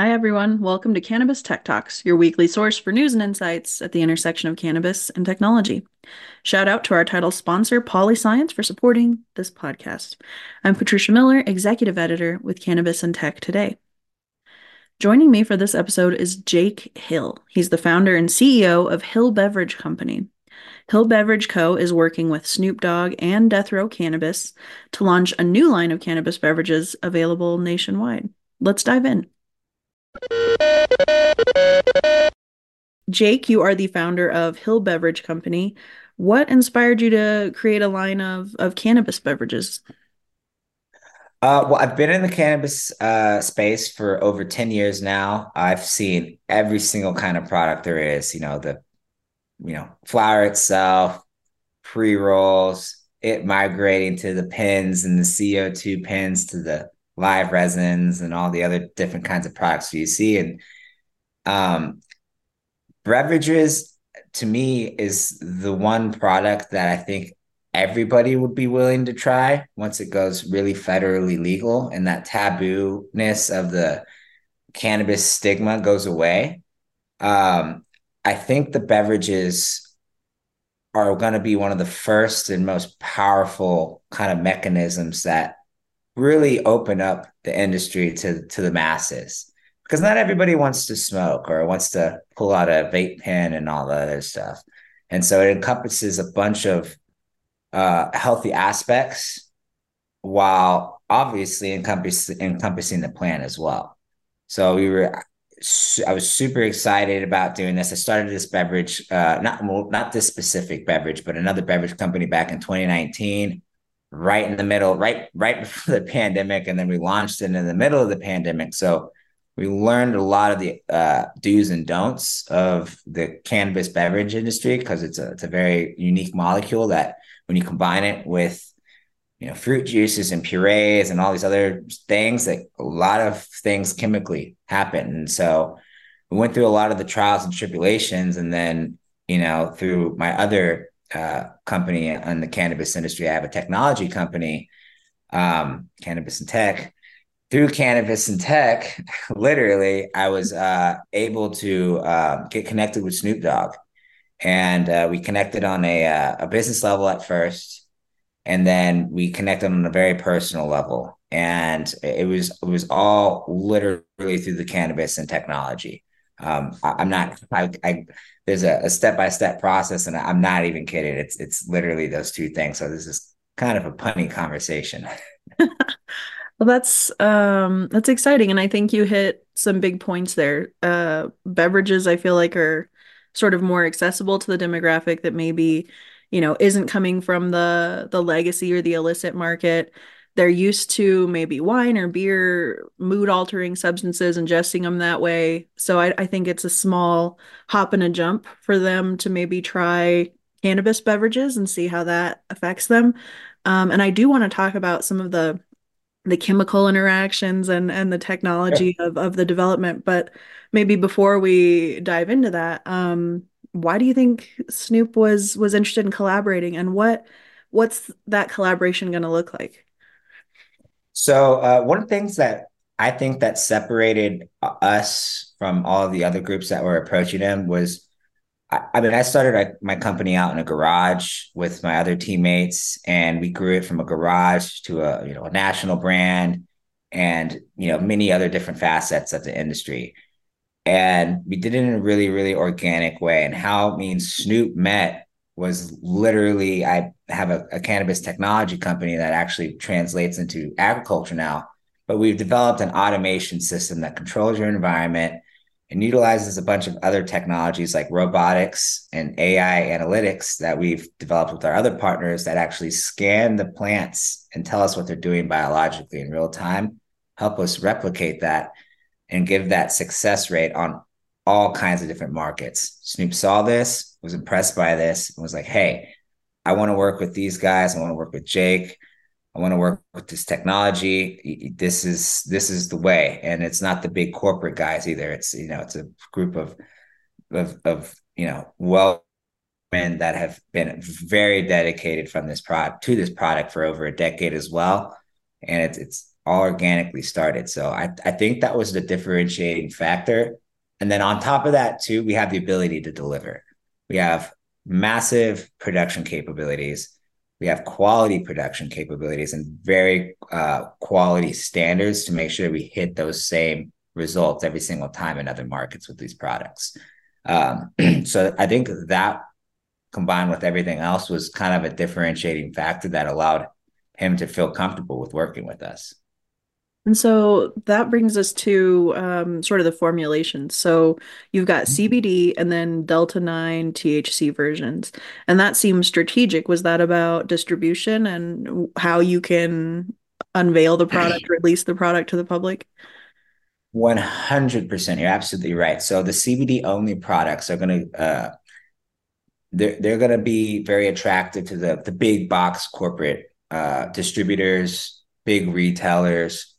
Hi, everyone. Welcome to Cannabis Tech Talks, your weekly source for news and insights at the intersection of cannabis and technology. Shout out to our title sponsor, Polyscience, for supporting this podcast. I'm Patricia Miller, executive editor with Cannabis and Tech Today. Joining me for this episode is Jake Hill. He's the founder and CEO of Hill Beverage Company. Hill Beverage Co. is working with Snoop Dogg and Death Row Cannabis to launch a new line of cannabis beverages available nationwide. Let's dive in. Jake, you are the founder of Hill Beverage Company. What inspired you to create a line of, of cannabis beverages? Uh, well, I've been in the cannabis uh, space for over 10 years now. I've seen every single kind of product there is, you know, the, you know, flower itself, pre rolls, it migrating to the pins and the CO2 pins to the live resins and all the other different kinds of products you see. And um, beverages to me is the one product that I think everybody would be willing to try once it goes really federally legal and that taboo-ness of the cannabis stigma goes away. Um, I think the beverages are going to be one of the first and most powerful kind of mechanisms that really open up the industry to to the masses because not everybody wants to smoke or wants to pull out a vape pen and all the other stuff and so it encompasses a bunch of uh, healthy aspects while obviously encompass, encompassing the plan as well so we were I was super excited about doing this. I started this beverage, uh, not not this specific beverage, but another beverage company back in 2019 right in the middle, right right before the pandemic, and then we launched it in the middle of the pandemic. So we learned a lot of the uh, do's and don'ts of the cannabis beverage industry because it's a it's a very unique molecule that when you combine it with you know fruit juices and purees and all these other things that a lot of things chemically happen and so we went through a lot of the trials and tribulations and then you know through my other uh, company in the cannabis industry. I have a technology company, um, Cannabis and Tech. Through Cannabis and Tech, literally, I was uh, able to uh, get connected with Snoop Dogg, and uh, we connected on a uh, a business level at first, and then we connected on a very personal level. And it was it was all literally through the cannabis and technology. Um, I, am not. I, I there's a, step by step process, and I'm not even kidding. It's it's literally those two things. So this is kind of a punny conversation. well, that's um that's exciting, and I think you hit some big points there. Uh, beverages, I feel like, are sort of more accessible to the demographic that maybe you know isn't coming from the the legacy or the illicit market they're used to maybe wine or beer, mood altering substances, ingesting them that way. So I, I think it's a small hop and a jump for them to maybe try cannabis beverages and see how that affects them. Um, and I do want to talk about some of the the chemical interactions and and the technology of of the development. But maybe before we dive into that, um, why do you think Snoop was was interested in collaborating, and what what's that collaboration going to look like? So uh, one of the things that I think that separated us from all the other groups that were approaching him was, I, mean, I started my company out in a garage with my other teammates, and we grew it from a garage to a you know a national brand, and you know many other different facets of the industry. And we did it in a really, really organic way. And how me and Snoop met was literally I have a, a, cannabis technology company that actually translates into agriculture now. But we've developed an automation system that controls your environment and utilizes a bunch of other technologies like robotics and AI analytics that we've developed with our other partners that actually scan the plants and tell us what they're doing biologically in real time, help us replicate that and give that success rate on all kinds of different markets. Snoop saw this, was impressed by this, and was like, hey, I want to work with these guys. I want to work with Jake. I want to work with this technology. This is this is the way, and it's not the big corporate guys either. It's you know it's a group of of of you know well men that have been very dedicated from this product to this product for over a decade as well. And it's it's all organically started. So I, I think that was the differentiating factor. And then on top of that, too, we have the ability to deliver. We have massive production capabilities. We have quality production capabilities and very uh, quality standards to make sure we hit those same results every single time in other markets with these products. Um, so I think that combined with everything else was kind of a differentiating factor that allowed him to feel comfortable with working with us. And so that brings us to um, sort of the formulation. So you've got CBD and then Delta 9 THC versions. And that seems strategic. Was that about distribution and how you can unveil the product, release the product to the public? 100%. You're absolutely right. So the CBD only products are going to, uh, they're, they're going to be very attractive to the, the big box corporate uh, distributors, big retailers,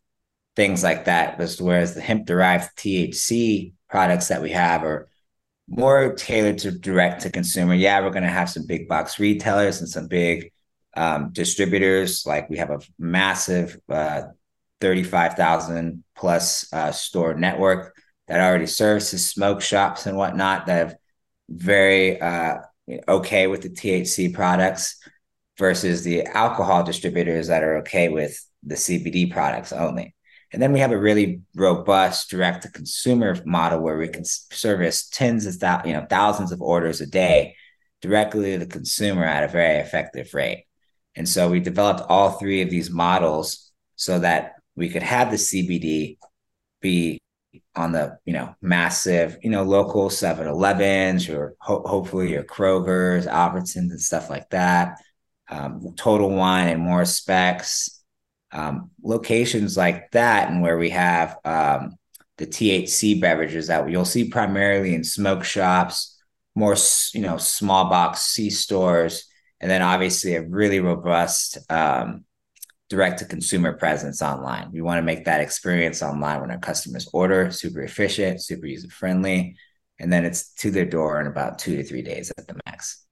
things like that. Whereas the hemp derived THC products that we have are more tailored to direct to consumer. Yeah, we're going to have some big box retailers and some big um, distributors. Like we have a massive uh, 35,000 plus uh, store network that already services smoke shops and whatnot that have very uh, okay with the THC products versus the alcohol distributors that are okay with the CBD products only. And then we have a really robust direct to consumer model where we can service tens of thousands, you know, thousands of orders a day directly to the consumer at a very effective rate. And so we developed all three of these models so that we could have the CBD be on the you know massive you know local 7-elevens or ho- hopefully your krogers albertsons and stuff like that um, total wine and more specs um, locations like that and where we have um, the thc beverages that you'll see primarily in smoke shops more you know small box c stores and then obviously a really robust um, direct to consumer presence online. We want to make that experience online when our customers order super efficient, super user friendly, and then it's to their door in about two to three days at the max.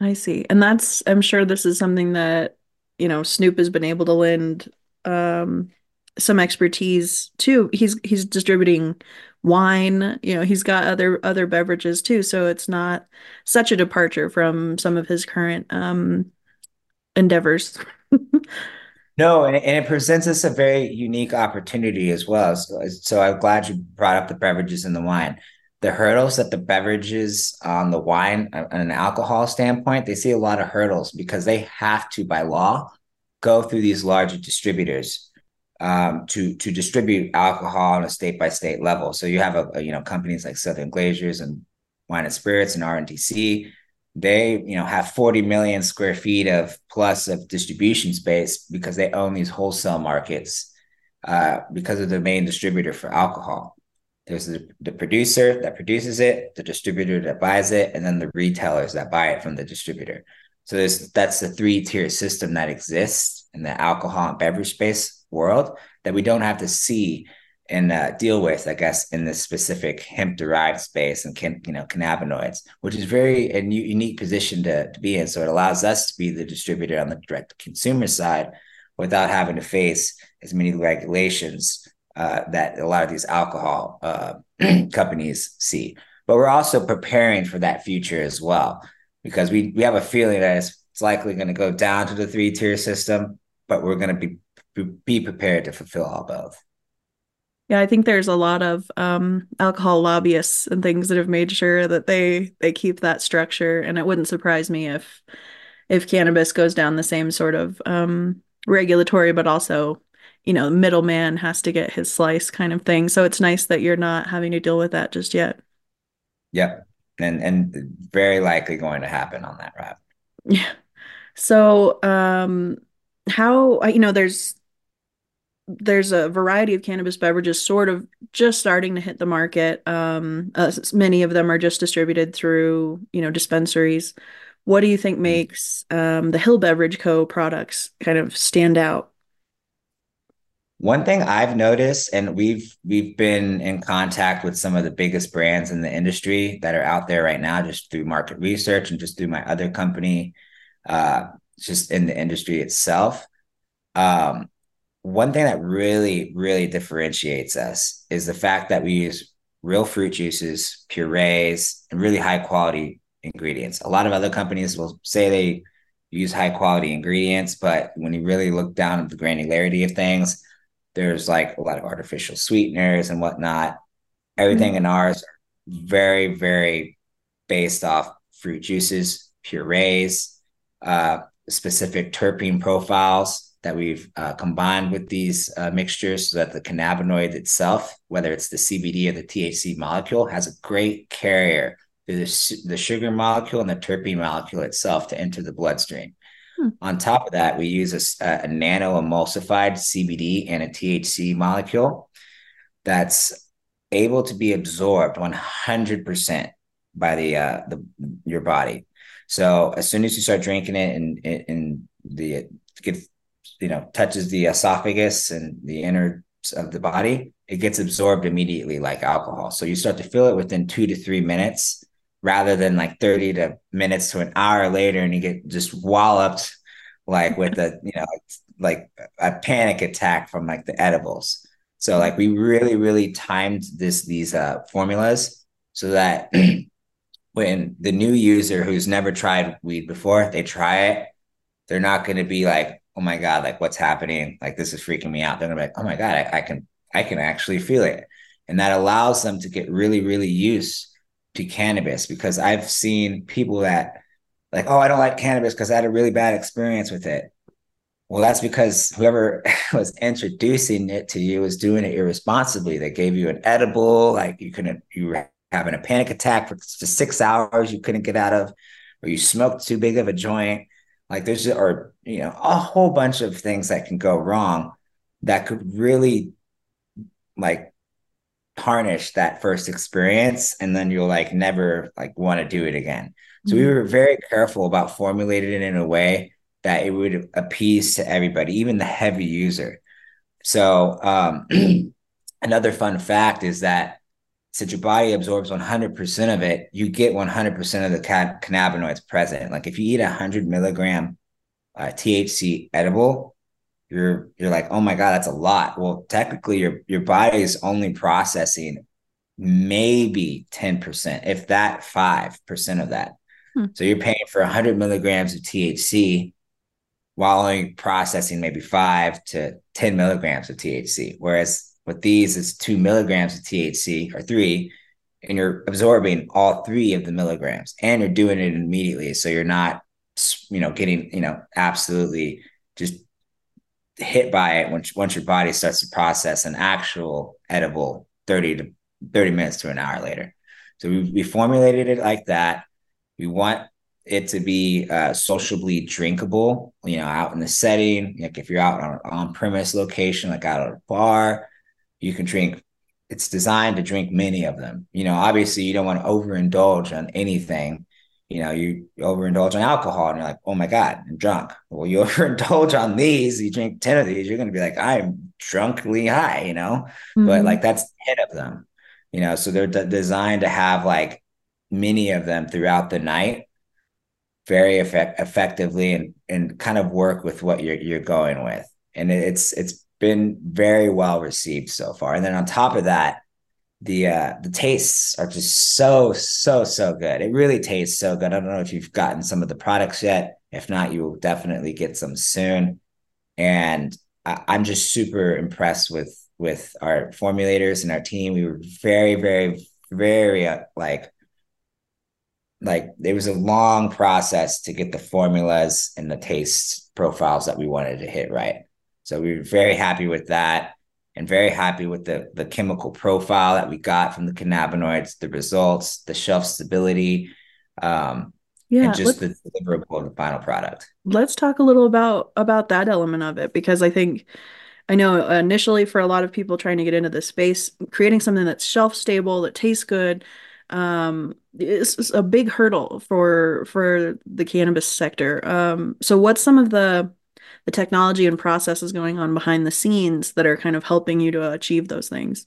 I see. And that's, I'm sure this is something that, you know, Snoop has been able to lend um, some expertise too. He's he's distributing wine, you know, he's got other other beverages too. So it's not such a departure from some of his current um endeavors. No, and, it presents us a very unique opportunity as well. So, so I'm glad you brought up the beverages and the wine. The hurdles that the beverages on the wine on an alcohol standpoint, they see a lot of hurdles because they have to, by law, go through these larger distributors um, to to distribute alcohol on a state by state level. So you have a, a, you know companies like Southern Glazer's and Wine and Spirits and RNDC they you know have 40 million square feet of plus of distribution space because they own these wholesale markets uh, because of the main distributor for alcohol there's the, the producer that produces it the distributor that buys it and then the retailers that buy it from the distributor so there's that's the three tier system that exists in the alcohol and beverage space world that we don't have to see and uh, deal with, I guess, in this specific hemp derived space and can, you know cannabinoids, which is very a new, unique position to, to be in. So it allows us to be the distributor on the direct consumer side without having to face as many regulations uh, that a lot of these alcohol uh, companies see. But we're also preparing for that future as well because we we have a feeling that it's, it's likely going to go down to the three tier system, but we're going to be be prepared to fulfill all both. Yeah, I think there's a lot of um, alcohol lobbyists and things that have made sure that they they keep that structure, and it wouldn't surprise me if if cannabis goes down the same sort of um, regulatory, but also, you know, middleman has to get his slice kind of thing. So it's nice that you're not having to deal with that just yet. Yep, and and very likely going to happen on that route. Yeah. So, um, how you know, there's there's a variety of cannabis beverages sort of just starting to hit the market. Um, uh, many of them are just distributed through, you know, dispensaries. What do you think makes um, the Hill Beverage Co. products kind of stand out? One thing I've noticed, and we've we've been in contact with some of the biggest brands in the industry that are out there right now, just through market research and just through my other company, uh, just in the industry itself. Um, one thing that really, really differentiates us is the fact that we use real fruit juices, purees, and really high quality ingredients. A lot of other companies will say they use high quality ingredients, but when you really look down at the granularity of things, there's like a lot of artificial sweeteners and whatnot. Everything Mm. in ours are very, very based off fruit juices, purees, uh, specific terpene profiles that we've uh, combined with these uh, mixtures so that the cannabinoid itself, whether it's the CBD or the THC molecule, has a great carrier through the, the sugar molecule and the terpene molecule itself to enter the bloodstream. Hmm. On top of that, we use a, a nano emulsified CBD and a THC molecule that's able to be absorbed 100% by the uh the your body. So as soon as you start drinking it and and the get you know touches the esophagus and the innards of the body, it gets absorbed immediately like alcohol. So you start to feel it within 2 to 3 minutes rather than like 30 to minutes to an hour later and you get just walloped like with a you know like a panic attack from like the edibles. So like we really really timed this these uh formulas so that when the new user who's never tried weed before they try it they're not going to be like oh my god like what's happening? Like this is freaking me out. They're to be like oh my god I, I can i can actually feel it. And that allows them to get really really used to cannabis because I've seen people that like, oh, I don't like cannabis because I had a really bad experience with it. Well, that's because whoever was introducing it to you was doing it irresponsibly. They gave you an edible, like you couldn't, you were having a panic attack for just six hours you couldn't get out of, or you smoked too big of a joint. Like there's, just, or, you know, a whole bunch of things that can go wrong that could really like tarnish that first experience and then you'll like never like want to do it again. So we Mm. were very careful about formulating it in a way that it would appease to everybody, even the heavy user. So um, another fun fact is that since your body absorbs 100% of it, you get 100% of the cannabinoids present. Like if you eat a 100 milligram uh, THC edible, you're you're like, oh my God, that's a lot. Well, technically your your body is only processing maybe 10%, if that 5% of that. Hmm. So you're paying for 100 milligrams of THC while only processing maybe five to 10 milligrams of THC. Whereas with these, it's two milligrams of THC or three, and you're absorbing all three of the milligrams and you're doing it immediately. So you're not, you know, getting, you know, absolutely just hit by it once once your body starts to process an actual edible 30 to 30 minutes to an hour later. So we, we formulated it like that. We want it to be uh, sociably drinkable, you know, out in the setting. Like if you're out on on premise location, like out at a bar, you can drink. It's designed to drink many of them. You know, obviously you don't want to overindulge on anything you know, you overindulge on alcohol and you're like, oh my God, I'm drunk. Well, you overindulge on these, you drink 10 of these, you're going to be like, I'm drunkly high, you know? But Mhm. like that's 10 of them, you know? So they're d- designed to have like many of them throughout the night very effect- effectively and, and kind of work with what you're, you're going with. And it's, it's been very well received so far. And then on top of that, the uh the tastes are just so so so good. It really tastes so good. I don't know if you've gotten some of the products yet. If not you will definitely get some soon. And I, i'm just super impressed with with our formulators and our team. We were very very very uh, like like it was a long process to get the formulas and the taste profiles that we wanted to hit right. So we were very happy with that and very happy with the the chemical profile that we got from the cannabinoids, the results, the shelf stability, um, and just the deliverable of the final product. let's talk a little about about that element of it because I think I know initially for a lot of people trying to get into this space, creating something that's shelf stable, that tastes good, um, is, is a big hurdle for for the cannabis sector. Um, so what's some of the the technology and processes going on behind the scenes that are kind of helping you to achieve those things.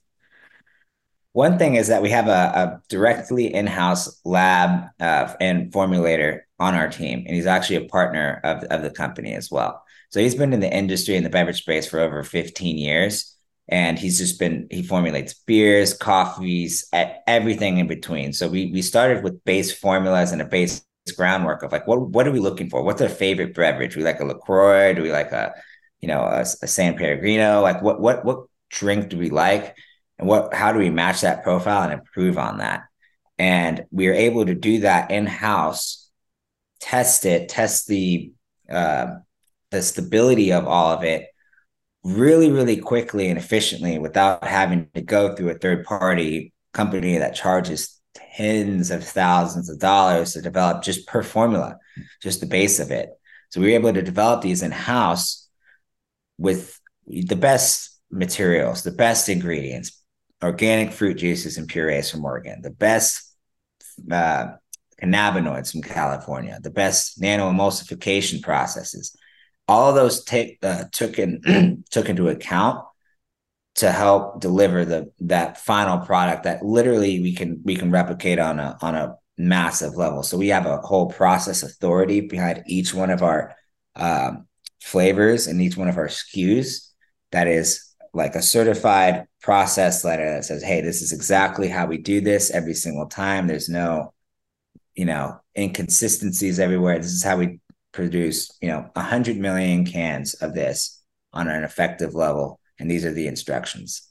One thing is that we have a, a directly in-house lab uh, and formulator on our team, and he's actually a partner of, of the company as well. So he's been in the industry in the beverage space for over 15 years. And he's just been, he formulates beers, coffees, everything in between. So we we started with base formulas and a base groundwork of like, what what are we looking for? What's our favorite beverage? We like a LaCroix? Do we like a, you know, a, a San Pellegrino? Like what what what drink do we like? And what how do we match that profile and improve on that? And we are able to do that in-house, test it, test the uh, the stability of all of it really, really quickly and efficiently without having to go through a third party company that charges tens of thousands of dollars to develop just per formula, just the base of it. So we were able to develop these in house with the best materials, the best ingredients, organic fruit juices and purees from Oregon, the best uh, cannabinoids from California, the best nano emulsification processes, all of those take uh, took in took into account to help deliver the that final product that literally we can we can replicate on a on a massive level. So we have a whole process authority behind each one of our um, flavors and each one of our SKUs that is like a certified process letter that says, "Hey, this is exactly how we do this every single time. There's no, you know, inconsistencies everywhere. This is how we produce, you know, 100 million cans of this on an effective level. And these are the instructions.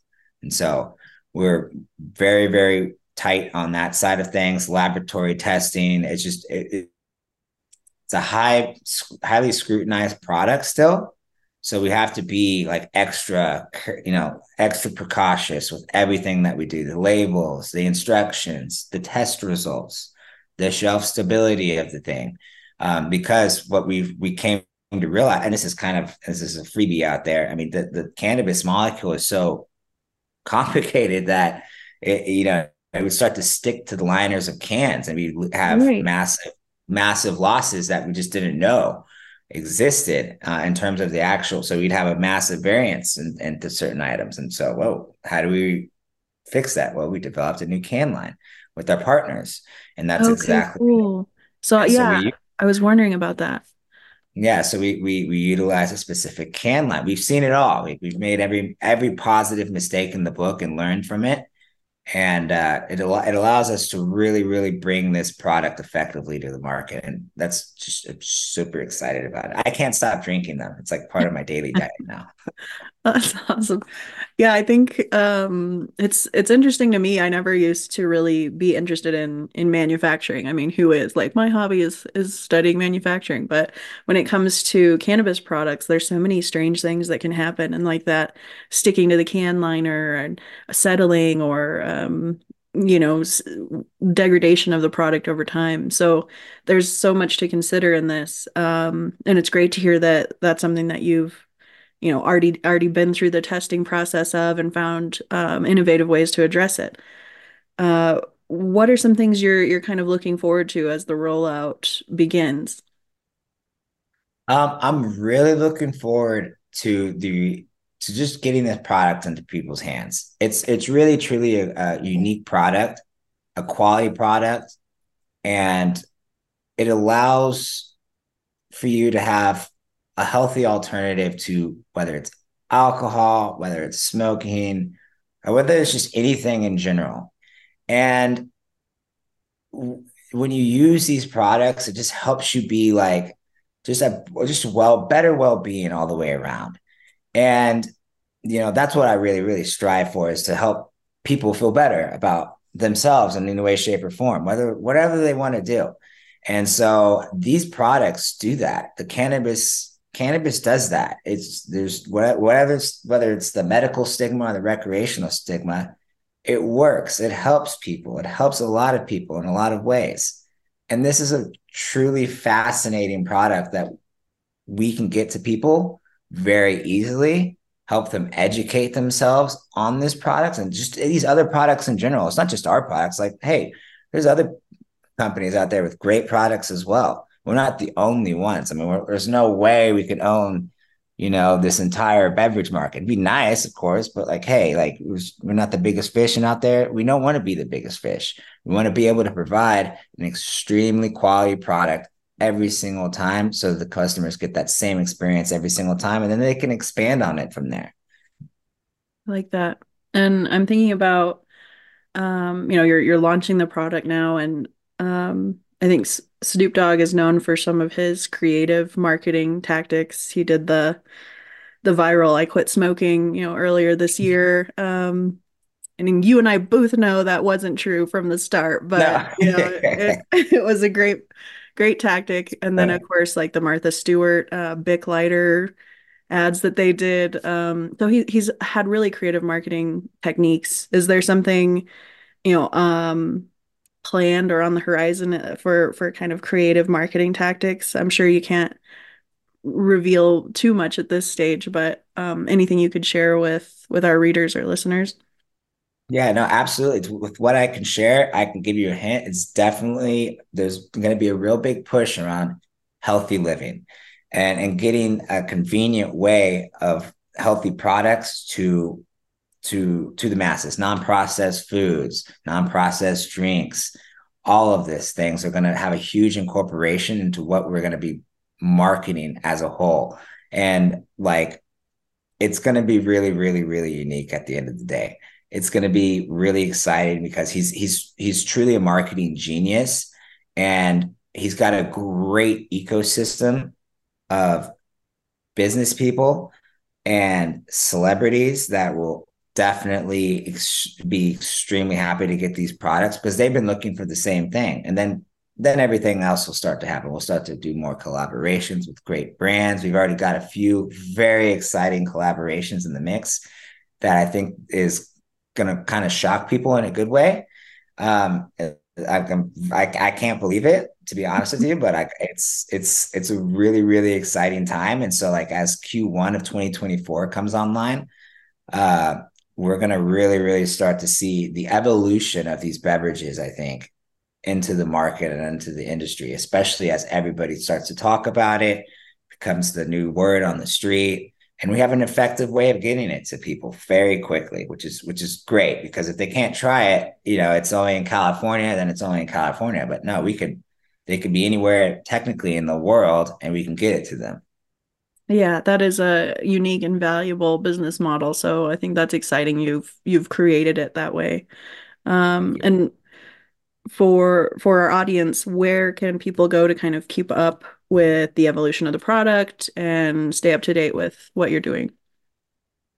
And so we're very, very tight on that side of things. Laboratory testing, it's just, it, it, it's a high, highly scrutinized product still. So we have to be like extra, you know, extra precautious with everything that we do the labels, the instructions, the test results, the shelf stability of the thing um, because what we we came to realize, and this is kind of this is a freebie out there. I mean, the the cannabis molecule is so complicated that it, you know it would start to stick to the liners of cans, and we have right. massive massive losses that we just didn't know existed uh, in terms of the actual. So we'd have a massive variance into certain items, and so whoa, how do we fix that? Well, we developed a new can line with our partners, and that's okay, exactly. Cool. So yeah, so we, I was wondering about that. Yeah, so we we we utilize a specific can line. We've seen it all. We, we've made every every positive mistake in the book and learned from it, and uh, it al- it allows us to really really bring this product effectively to the market, and that's just I'm super excited about it. I can't stop drinking them. It's like part of my daily diet now. That's awesome. Yeah, I think um, it's it's interesting to me. I never used to really be interested in in manufacturing. I mean, who is? Like my hobby is is studying manufacturing, but when it comes to cannabis products, there's so many strange things that can happen, and like that sticking to the can liner and settling or um, you know degradation of the product over time so there's so much to consider in this um, and it's great to hear that that's something that you've you know already already been through the testing process of and found um, innovative ways to address it. Uh, what are some things you're you're kind of looking forward to as the rollout begins? Um, I'm really looking forward to the to just getting this product into people's hands. It's it's really truly a, a unique product, a quality product, and it allows for you to have a healthy alternative to whether it's alcohol, whether it's smoking, or whether it's just anything in general. And when you use these products, it just helps you be like just a just well better well-being all the way around. And you know, that's what I really, really strive for is to help people feel better about themselves in any way, shape, or form, whether whatever they want to do. And so these products do that. The cannabis cannabis does that. It's there's whatever whether it's the medical stigma or the recreational stigma, it works. It helps people. It helps a lot of people in a lot of ways. And this is a truly fascinating product that we can get to people very easily, help them educate themselves on this product and just these other products in general. It's not just our products. Like, hey, there's other companies out there with great products as well we're not the only ones. I mean, there's no way we could own you know, this entire beverage market. It'd be nice, of course, but like, hey, like we're not the biggest fish and out there. We don't want to be the biggest fish. We want to be able to provide an extremely quality product every single time so the customers get that same experience every single time and then they can expand on it from there. I like that. And I'm thinking about um, you know, you're you're launching the product now and um I think Snoop Dogg is known for some of his creative marketing tactics. He did the the viral I quit smoking, you know, earlier this year. Um, and you and I both know that wasn't true from the start, but no. you know, it, it, was a great, great tactic. And then of course, like the Martha Stewart, uh, Bic lighter ads that they did. Um, so he he's had really creative marketing techniques. Is there something, you know, um, planned or on the horizon uh, for for kind of creative marketing tactics? I'm sure you can't reveal too much at this stage, but um, anything you could share with with our readers or listeners? Yeah, no, absolutely. With what I can share, I can give you a hint. It's definitely there's going to be a real big push around healthy living and and getting a convenient way of healthy products to to to the masses, non-processed foods, non-processed drinks, all of these things are going to have a huge incorporation into what we're going to be marketing as a whole. And like it's going to be really really really unique at the end of the day. It's going to be really exciting because he's he's he's truly a marketing genius and he's got a great ecosystem of business people and celebrities that will definitely ex- be extremely happy to get these products because they've been looking for the same thing. And then then everything else will start to happen. We'll start to do more collaborations with great brands. We've already got a few very exciting collaborations in the mix that i think is going to kind of shock people in a good way. Um, I, I, I can't believe it to be honest with you, but I, it's it's it's a really really exciting time. And so like as Q1 of 2024 comes online, uh, we're gonna really really start to see the evolution of these beverages. I think into the market and into the industry, especially as everybody starts to talk about it, becomes the new word on the street and we have an effective way of getting it to people very quickly which is which is great because if they can't try it you know it's only in california then it's only in california but no we could they could be anywhere technically in the world and we can get it to them. Yeah, that is a unique and valuable business model. So I think that's exciting. You've you've created it that way. Um, and for for our audience, where can people go to kind of keep up with the evolution of the product and stay up to date with what you're doing?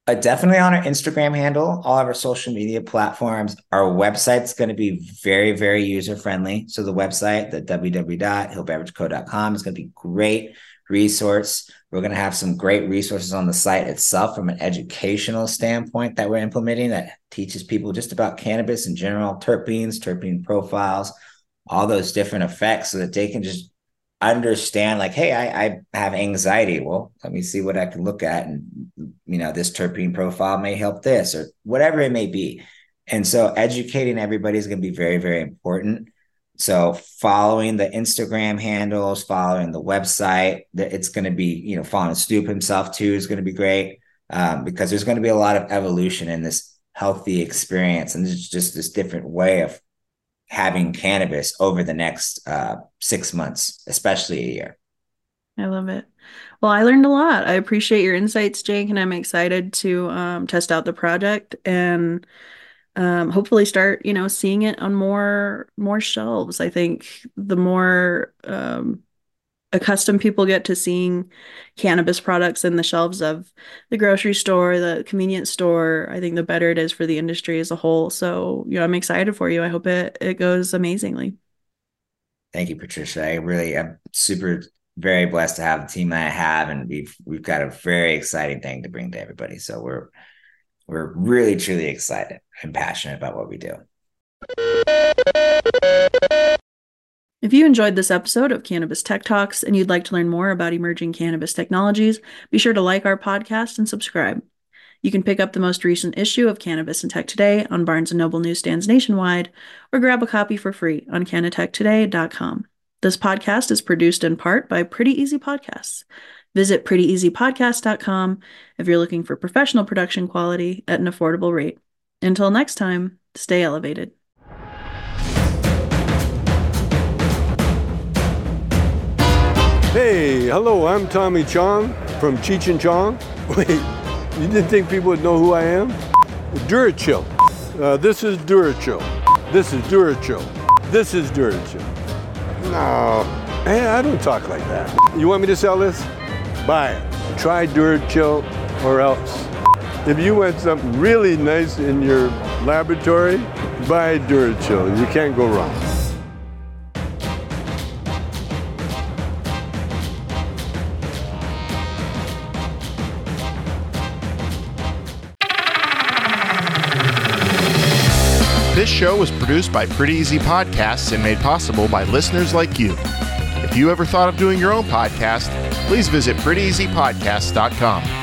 Uh, definitely on our Instagram handle, all of our social media platforms. Our website's going to be very, very user friendly. So the website, the www.hillbeverageco.com, is going to be great resource. We're going to have some great resources on the site itself from an educational standpoint that we're implementing that teaches people just about cannabis in general, terpenes, terpene profiles, all those different effects so that they can just understand like hey I, I have anxiety. Well let me see what i can look at and you know this terpene profile may help this or whatever it may be. And so educating everybody is going to be very very important so following the instagram handles following the website that it's going to be you know following Snoop himself too is going to be great um, because there's going to be a lot of evolution in this healthy experience and there's just this different way of having cannabis over the next uh, six months, especially a year. I love it. Well, I learned a lot. I appreciate your insights, Jake, and I'm excited to um, test out the project and um, hopefully start, you know, seeing it on more more shelves. I think the more um, accustomed people get to seeing cannabis products in the shelves of the grocery store, the convenience store, I think the better it is for the industry as a whole. So, you know, I'm excited for you. I hope it it goes amazingly. Thank you, Patricia. I really am super very blessed to have the team that I have, and we've we've got a very exciting thing to bring to everybody. So we're we're really truly excited and passionate about what we do. If you enjoyed this episode of Cannabis Tech Talks and you'd like to learn more about emerging cannabis technologies, be sure to like our podcast and subscribe. You can pick up the most recent issue of Cannabis and Tech Today on Barnes & Noble newsstands nationwide or grab a copy for free on cannatechtoday.com. This podcast is produced in part by Pretty Easy Podcasts. Visit prettyeasypodcast.com if you're looking for professional production quality at an affordable rate. Until next time, stay elevated. Hey, hello, I'm Tommy Chong from Cheech and Chong. Wait, you didn't think people would know who I am? Durachill. Uh, this is Durachill. This is Durachill. This is Durachill. No, hey, I don't talk like that. You want me to sell this? Buy it. Try Durachill or else. If you want something really nice in your laboratory, buy Durachill. You can't go wrong. This show was produced by Pretty Easy Podcasts and made possible by listeners like you. If you ever thought of doing your own podcast, please visit prettyeasypodcast.com.